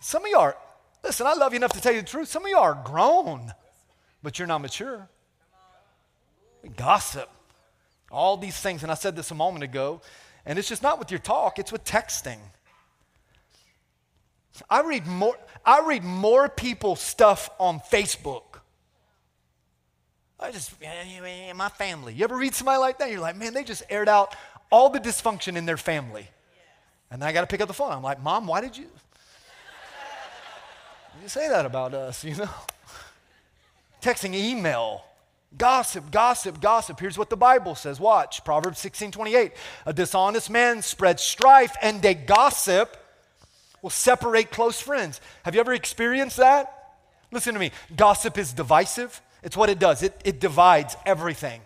Some of y'all are, Listen, I love you enough to tell you the truth. Some of you are grown, but you're not mature. Gossip. All these things. And I said this a moment ago. And it's just not with your talk, it's with texting. I read more, I read more people's stuff on Facebook. I just, my family. You ever read somebody like that? You're like, man, they just aired out all the dysfunction in their family. And I got to pick up the phone. I'm like, Mom, why did you? <laughs> You say that about us, you know? <laughs> Texting, email, gossip, gossip, gossip. Here's what the Bible says. Watch Proverbs 16 28. A dishonest man spreads strife, and a gossip will separate close friends. Have you ever experienced that? Listen to me. Gossip is divisive, it's what it does, it, it divides everything.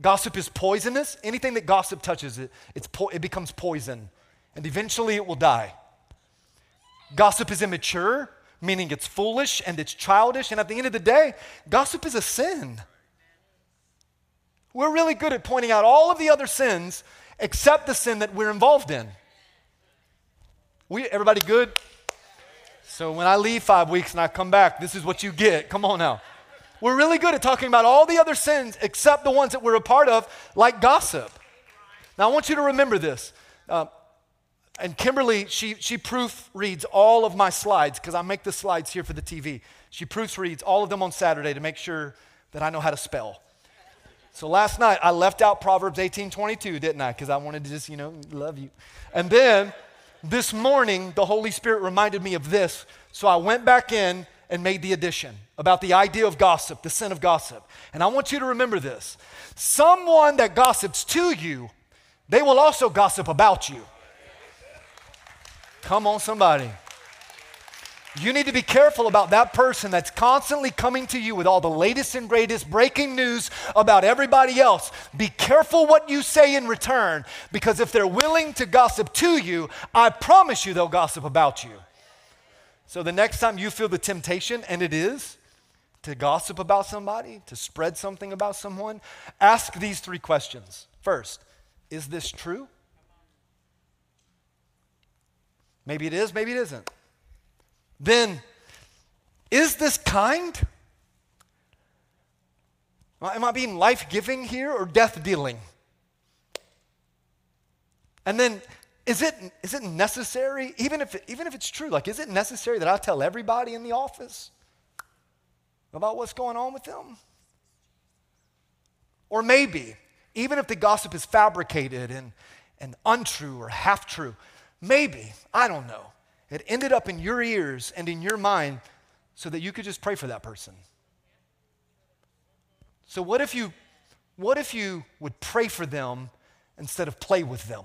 Gossip is poisonous. Anything that gossip touches, it, po- it becomes poison, and eventually it will die. Gossip is immature, meaning it's foolish and it's childish, and at the end of the day, gossip is a sin. We're really good at pointing out all of the other sins except the sin that we're involved in. We, everybody good? So when I leave five weeks and I come back, this is what you get. Come on now. We're really good at talking about all the other sins except the ones that we're a part of, like gossip. Now I want you to remember this. Uh, and Kimberly, she, she proofreads all of my slides because I make the slides here for the TV. She proofreads all of them on Saturday to make sure that I know how to spell. So last night I left out Proverbs 18 22, didn't I? Because I wanted to just, you know, love you. And then this morning, the Holy Spirit reminded me of this. So I went back in and made the addition about the idea of gossip, the sin of gossip. And I want you to remember this someone that gossips to you, they will also gossip about you. Come on, somebody. You need to be careful about that person that's constantly coming to you with all the latest and greatest breaking news about everybody else. Be careful what you say in return because if they're willing to gossip to you, I promise you they'll gossip about you. So the next time you feel the temptation, and it is, to gossip about somebody, to spread something about someone, ask these three questions. First, is this true? Maybe it is, maybe it isn't. Then, is this kind? Am I being life giving here or death dealing? And then, is it, is it necessary, even if, even if it's true, like, is it necessary that I tell everybody in the office about what's going on with them? Or maybe, even if the gossip is fabricated and, and untrue or half true, Maybe, I don't know. It ended up in your ears and in your mind so that you could just pray for that person. So what if you what if you would pray for them instead of play with them?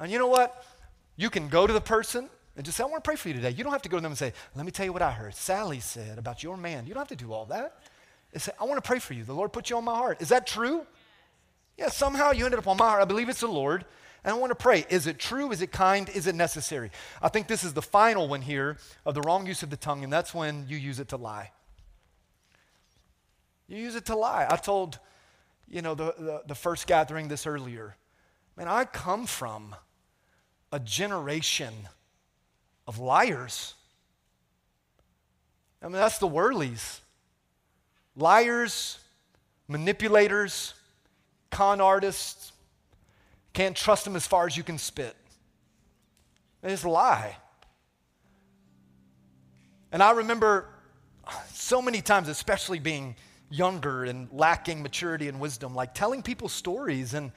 And you know what? You can go to the person and just say, I want to pray for you today. You don't have to go to them and say, Let me tell you what I heard. Sally said about your man. You don't have to do all that. Say, I want to pray for you. The Lord put you on my heart. Is that true? Yeah, somehow you ended up on my heart. I believe it's the Lord. And I want to pray is it true? Is it kind? Is it necessary? I think this is the final one here of the wrong use of the tongue, and that's when you use it to lie. You use it to lie. I told, you know, the, the, the first gathering this earlier. Man, I come from a generation of liars. I mean, that's the Worleys. Liars, manipulators, con artists, can't trust them as far as you can spit. It's a lie. And I remember so many times, especially being younger and lacking maturity and wisdom, like telling people stories and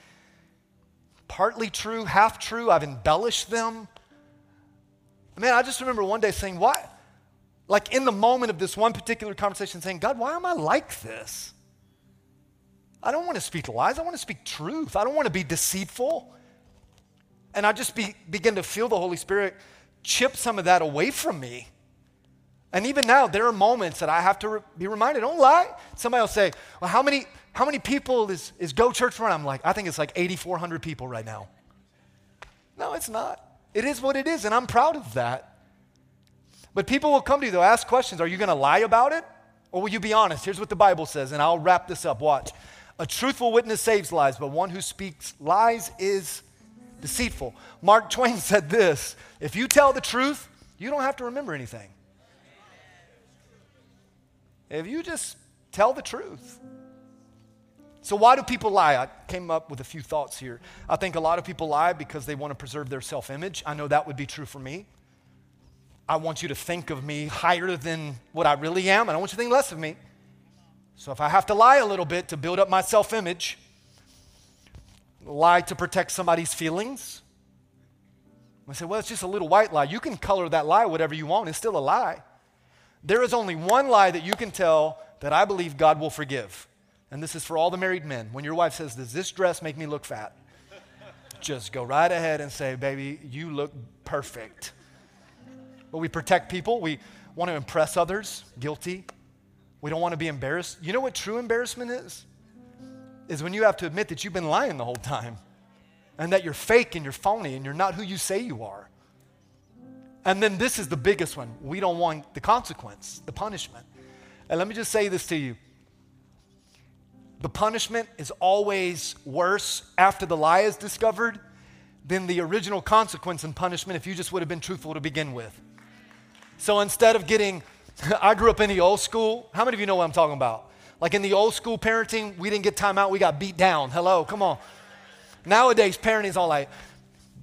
partly true, half true. I've embellished them. Man, I just remember one day saying, Why? Like in the moment of this one particular conversation, saying, God, why am I like this? I don't want to speak lies. I want to speak truth. I don't want to be deceitful. And I just be, begin to feel the Holy Spirit chip some of that away from me. And even now, there are moments that I have to re- be reminded don't lie. Somebody will say, Well, how many, how many people is, is Go Church run? I'm like, I think it's like 8,400 people right now. No, it's not. It is what it is, and I'm proud of that. But people will come to you, they'll ask questions Are you going to lie about it? Or will you be honest? Here's what the Bible says, and I'll wrap this up. Watch. A truthful witness saves lives, but one who speaks lies is deceitful. Mark <laughs> Twain said this If you tell the truth, You don't have to remember anything. If you just tell the truth. So, why do people lie? I came up with a few thoughts here. I think a lot of people lie because they want to preserve their self image. I know that would be true for me. I want you to think of me higher than what I really am. I don't want you to think less of me. So, if I have to lie a little bit to build up my self image, lie to protect somebody's feelings, I say, well, it's just a little white lie. You can color that lie whatever you want, it's still a lie. There is only one lie that you can tell that I believe God will forgive. And this is for all the married men. When your wife says, Does this dress make me look fat? Just go right ahead and say, Baby, you look perfect. But we protect people. We want to impress others. Guilty. We don't want to be embarrassed. You know what true embarrassment is? Is when you have to admit that you've been lying the whole time and that you're fake and you're phony and you're not who you say you are. And then this is the biggest one. We don't want the consequence, the punishment. And let me just say this to you the punishment is always worse after the lie is discovered than the original consequence and punishment if you just would have been truthful to begin with. So instead of getting, <laughs> I grew up in the old school. How many of you know what I'm talking about? Like in the old school parenting, we didn't get time out, we got beat down. Hello, come on. Nowadays, parenting is all like,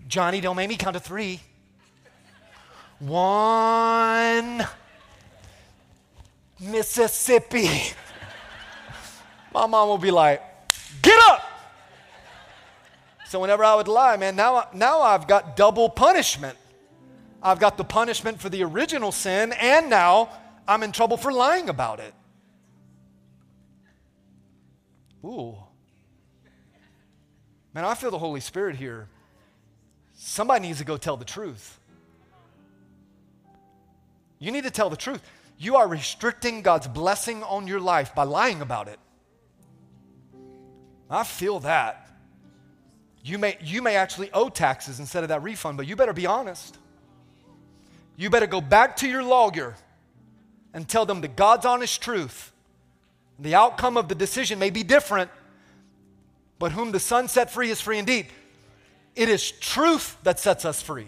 Johnny, don't make me count to three. One, Mississippi. <laughs> My mom will be like, get up. So whenever I would lie, man, now, now I've got double punishment. I've got the punishment for the original sin, and now I'm in trouble for lying about it. Ooh. Man, I feel the Holy Spirit here. Somebody needs to go tell the truth. You need to tell the truth. You are restricting God's blessing on your life by lying about it. I feel that. You may, you may actually owe taxes instead of that refund, but you better be honest. You better go back to your lawyer and tell them the God's honest truth. The outcome of the decision may be different, but whom the Son set free is free indeed. It is truth that sets us free.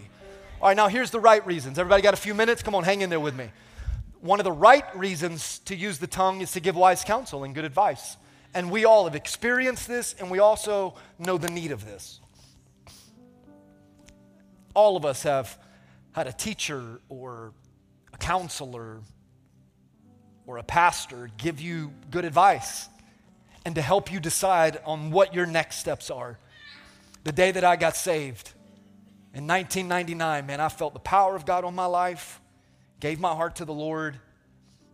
All right, now here's the right reasons. Everybody got a few minutes? Come on, hang in there with me. One of the right reasons to use the tongue is to give wise counsel and good advice. And we all have experienced this, and we also know the need of this. All of us have had a teacher or a counselor or a pastor give you good advice and to help you decide on what your next steps are. The day that I got saved in 1999, man, I felt the power of God on my life, gave my heart to the Lord.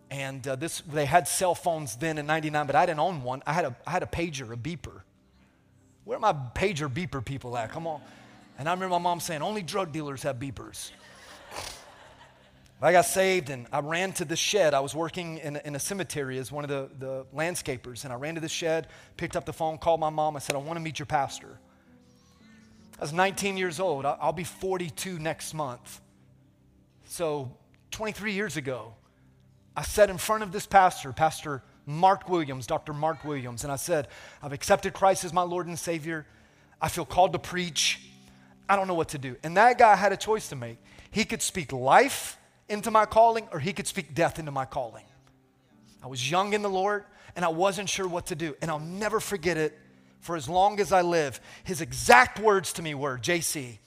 And uh, this, they had cell phones then in 99, but I didn't own one. I had, a, I had a pager, a beeper. Where are my pager beeper people at? Come on. And I remember my mom saying, only drug dealers have beepers. I got saved and I ran to the shed. I was working in, in a cemetery as one of the, the landscapers. And I ran to the shed, picked up the phone, called my mom. I said, I want to meet your pastor. I was 19 years old. I'll be 42 next month. So 23 years ago, I sat in front of this pastor, Pastor Mark Williams, Dr. Mark Williams, and I said, I've accepted Christ as my Lord and Savior. I feel called to preach. I don't know what to do. And that guy had a choice to make. He could speak life into my calling or he could speak death into my calling. I was young in the Lord and I wasn't sure what to do. And I'll never forget it for as long as I live. His exact words to me were JC,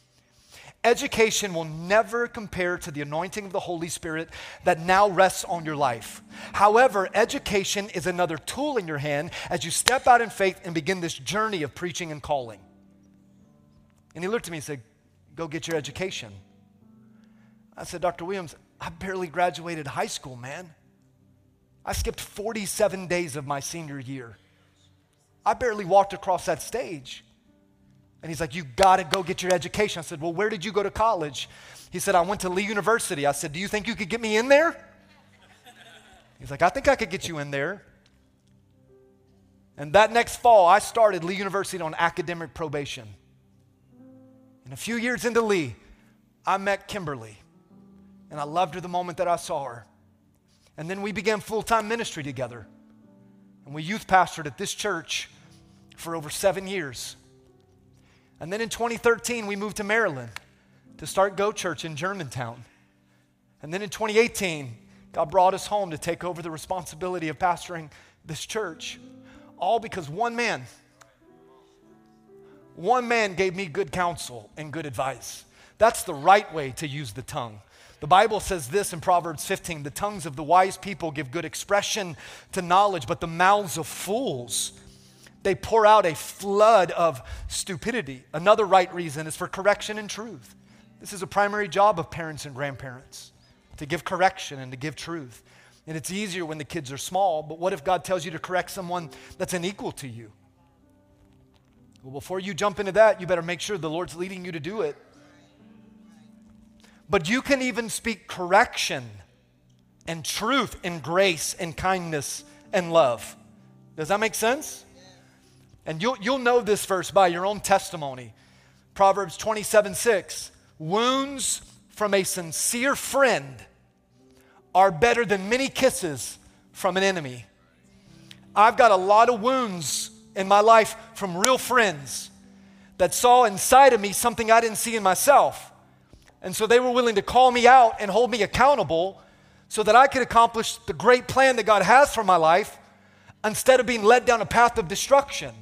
education will never compare to the anointing of the Holy Spirit that now rests on your life. However, education is another tool in your hand as you step out in faith and begin this journey of preaching and calling. And he looked at me and said, Go get your education. I said, Dr. Williams, I barely graduated high school, man. I skipped 47 days of my senior year. I barely walked across that stage. And he's like, You got to go get your education. I said, Well, where did you go to college? He said, I went to Lee University. I said, Do you think you could get me in there? He's like, I think I could get you in there. And that next fall, I started Lee University on academic probation. And a few years into Lee, I met Kimberly. And I loved her the moment that I saw her. And then we began full time ministry together. And we youth pastored at this church for over seven years. And then in 2013, we moved to Maryland to start Go Church in Germantown. And then in 2018, God brought us home to take over the responsibility of pastoring this church, all because one man, one man gave me good counsel and good advice. That's the right way to use the tongue. The Bible says this in Proverbs 15 the tongues of the wise people give good expression to knowledge, but the mouths of fools, they pour out a flood of stupidity. Another right reason is for correction and truth. This is a primary job of parents and grandparents to give correction and to give truth. And it's easier when the kids are small, but what if God tells you to correct someone that's unequal to you? Well, before you jump into that, you better make sure the Lord's leading you to do it. But you can even speak correction and truth and grace and kindness and love. Does that make sense? And you'll, you'll know this verse by your own testimony. Proverbs 27 6. Wounds from a sincere friend are better than many kisses from an enemy. I've got a lot of wounds in my life from real friends that saw inside of me something I didn't see in myself. And so they were willing to call me out and hold me accountable so that I could accomplish the great plan that God has for my life instead of being led down a path of destruction.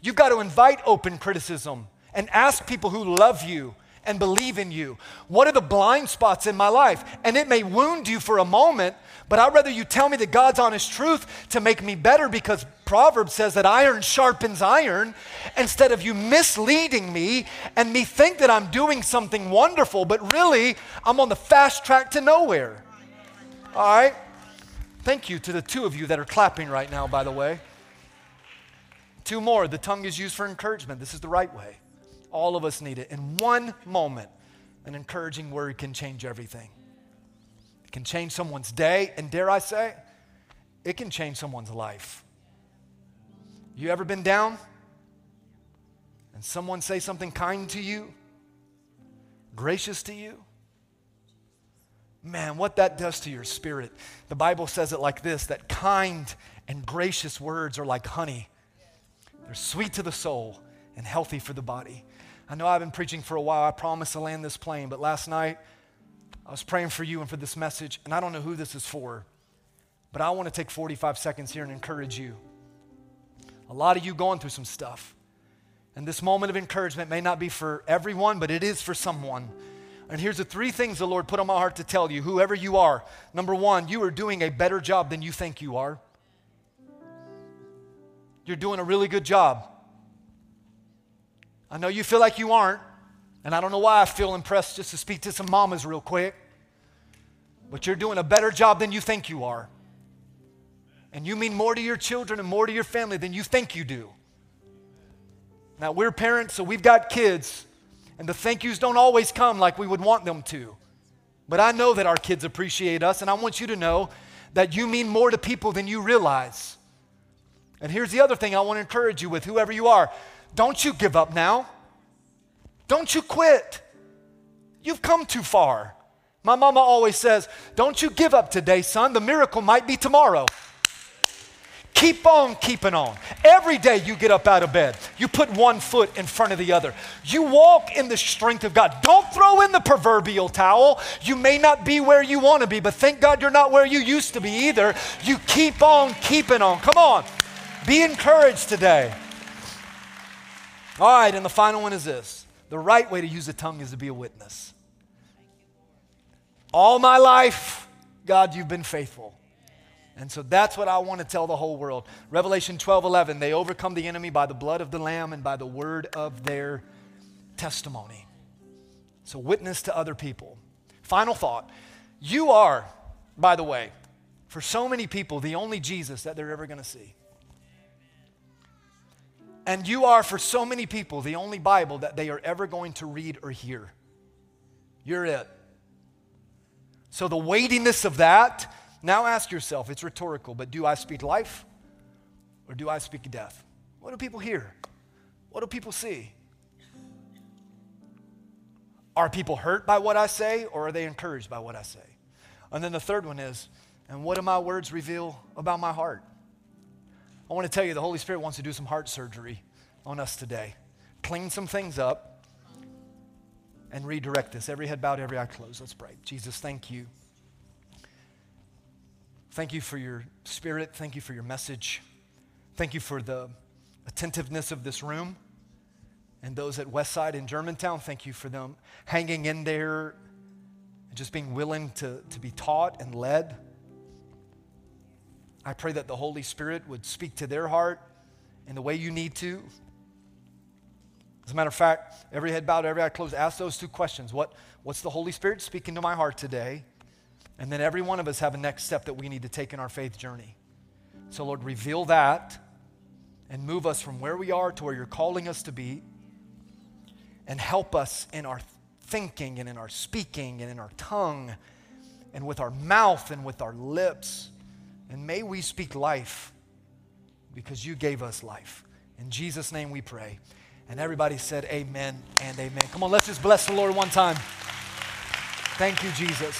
You've got to invite open criticism and ask people who love you and believe in you. What are the blind spots in my life? And it may wound you for a moment, but I'd rather you tell me the God's honest truth to make me better because Proverbs says that iron sharpens iron instead of you misleading me and me think that I'm doing something wonderful, but really I'm on the fast track to nowhere. All right? Thank you to the two of you that are clapping right now, by the way. Two more. The tongue is used for encouragement. This is the right way. All of us need it. In one moment, an encouraging word can change everything. It can change someone's day, and dare I say, it can change someone's life. You ever been down and someone say something kind to you, gracious to you? Man, what that does to your spirit. The Bible says it like this that kind and gracious words are like honey. They're sweet to the soul and healthy for the body. I know I've been preaching for a while. I promise to land this plane, but last night I was praying for you and for this message, and I don't know who this is for, but I want to take 45 seconds here and encourage you. A lot of you going through some stuff. And this moment of encouragement may not be for everyone, but it is for someone. And here's the three things the Lord put on my heart to tell you, whoever you are. Number one, you are doing a better job than you think you are. You're doing a really good job. I know you feel like you aren't, and I don't know why I feel impressed just to speak to some mamas real quick, but you're doing a better job than you think you are. And you mean more to your children and more to your family than you think you do. Now, we're parents, so we've got kids, and the thank yous don't always come like we would want them to. But I know that our kids appreciate us, and I want you to know that you mean more to people than you realize. And here's the other thing I want to encourage you with, whoever you are. Don't you give up now. Don't you quit. You've come too far. My mama always says, Don't you give up today, son. The miracle might be tomorrow. Keep on keeping on. Every day you get up out of bed, you put one foot in front of the other. You walk in the strength of God. Don't throw in the proverbial towel. You may not be where you want to be, but thank God you're not where you used to be either. You keep on keeping on. Come on. Be encouraged today. All right, and the final one is this the right way to use the tongue is to be a witness. All my life, God, you've been faithful. And so that's what I want to tell the whole world. Revelation 12 11, they overcome the enemy by the blood of the Lamb and by the word of their testimony. So, witness to other people. Final thought you are, by the way, for so many people, the only Jesus that they're ever going to see. And you are, for so many people, the only Bible that they are ever going to read or hear. You're it. So, the weightiness of that, now ask yourself it's rhetorical, but do I speak life or do I speak death? What do people hear? What do people see? Are people hurt by what I say or are they encouraged by what I say? And then the third one is, and what do my words reveal about my heart? I want to tell you the Holy Spirit wants to do some heart surgery on us today, clean some things up, and redirect this. Every head bowed, every eye closed. Let's pray. Jesus, thank you. Thank you for your spirit. Thank you for your message. Thank you for the attentiveness of this room and those at Westside in Germantown. Thank you for them hanging in there and just being willing to, to be taught and led. I pray that the Holy Spirit would speak to their heart in the way you need to. As a matter of fact, every head bowed, every eye closed, ask those two questions. What, what's the Holy Spirit speaking to my heart today? And then every one of us have a next step that we need to take in our faith journey. So, Lord, reveal that and move us from where we are to where you're calling us to be. And help us in our thinking and in our speaking and in our tongue and with our mouth and with our lips. And may we speak life because you gave us life. In Jesus' name we pray. And everybody said, Amen and amen. Come on, let's just bless the Lord one time. Thank you, Jesus.